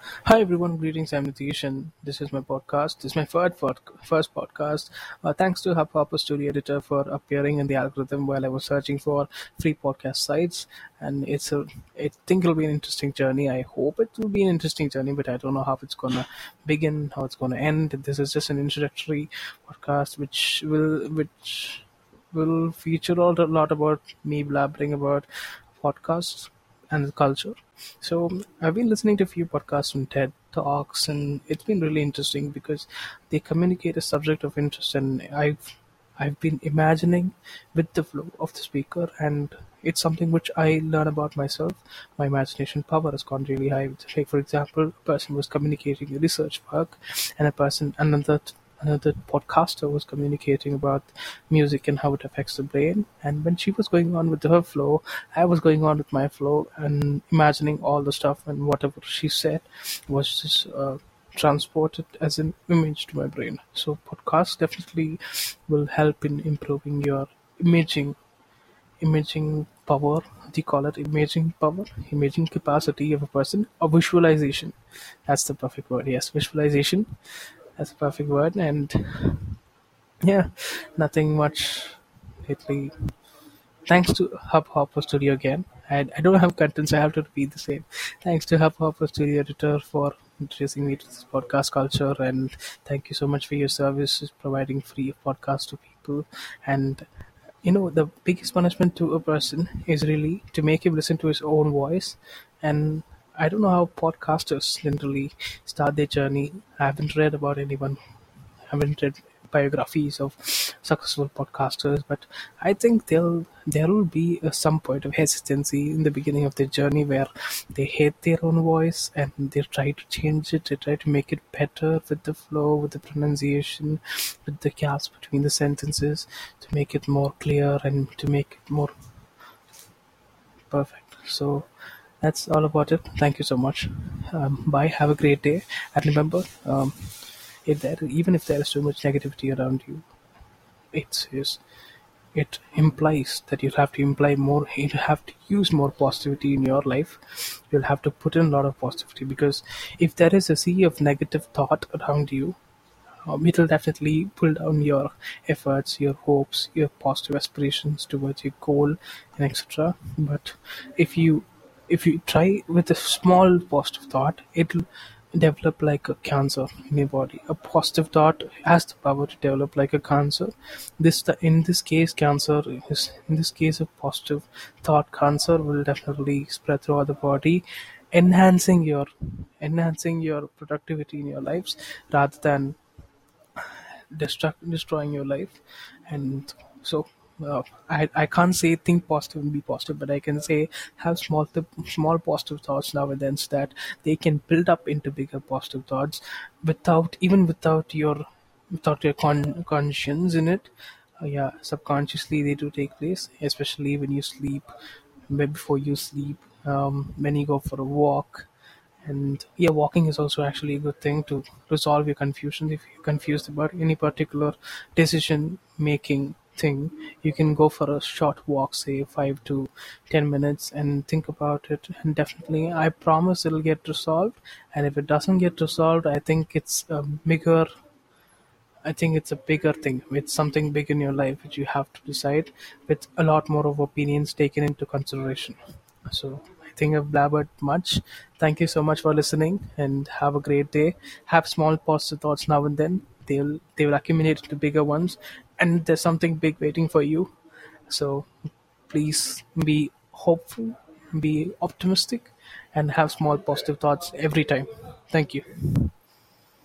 Hi everyone, greetings. I'm Nitish, and this is my podcast. This is my pod- first podcast. Uh, thanks to Hubhopper Studio Editor for appearing in the algorithm while I was searching for free podcast sites. And it's a, I think it'll be an interesting journey. I hope it will be an interesting journey, but I don't know how it's gonna begin, how it's gonna end. This is just an introductory podcast, which will which will feature a lot about me blabbering about podcasts and culture. So I've been listening to a few podcasts from TED Talks, and it's been really interesting because they communicate a subject of interest, and I've I've been imagining with the flow of the speaker, and it's something which I learn about myself. My imagination power has gone really high. Like for example, a person was communicating a research work, and a person another another podcaster was communicating about music and how it affects the brain. And when she was going on with her flow, I was going on with my flow and imagining all the stuff and whatever she said was just uh, transported as an image to my brain. So podcasts definitely will help in improving your imaging imaging power. They call it? Imaging power? Imaging capacity of a person. Or visualization. That's the perfect word. Yes visualization that's a perfect word. And yeah, nothing much lately. Thanks to Hubhopper Studio again. I, I don't have content, so I have to repeat the same. Thanks to Hubhopper Studio Editor for introducing me to this podcast culture, and thank you so much for your services providing free podcasts to people. And you know, the biggest punishment to a person is really to make him listen to his own voice and I don't know how podcasters generally start their journey. I haven't read about anyone, I haven't read biographies of successful podcasters, but I think they'll there will be some point of hesitancy in the beginning of their journey where they hate their own voice and they try to change it, they try to make it better with the flow, with the pronunciation, with the gaps between the sentences to make it more clear and to make it more perfect. So that's all about it. Thank you so much. Um, bye. Have a great day. And remember, um, if there, even if there is too much negativity around you, it it implies that you have to imply more you have to use more positivity in your life you'll have to put in a lot of positivity because if there is a sea of negative thought around you um, it'll definitely pull down your efforts your hopes your positive aspirations towards your goal and etc but if you if you try with a small positive thought, it'll develop like a cancer in your body. A positive thought has the power to develop like a cancer. This in this case, cancer is in this case a positive thought, cancer will definitely spread throughout the body, enhancing your enhancing your productivity in your lives rather than destruct destroying your life. And so uh, I I can't say think positive and be positive, but I can say have small small positive thoughts now and then, so that they can build up into bigger positive thoughts, without even without your without your con- conscience in it. Uh, yeah, subconsciously they do take place, especially when you sleep, before you sleep, um, when you go for a walk, and yeah, walking is also actually a good thing to resolve your confusion if you're confused about any particular decision making thing, you can go for a short walk, say five to ten minutes, and think about it. And definitely, I promise it'll get resolved. And if it doesn't get resolved, I think it's a bigger. I think it's a bigger thing. It's something big in your life which you have to decide with a lot more of opinions taken into consideration. So I think I've blabbered much. Thank you so much for listening and have a great day. Have small positive thoughts now and then. They'll they will accumulate into bigger ones and there's something big waiting for you. So please be hopeful, be optimistic, and have small positive thoughts every time. Thank you.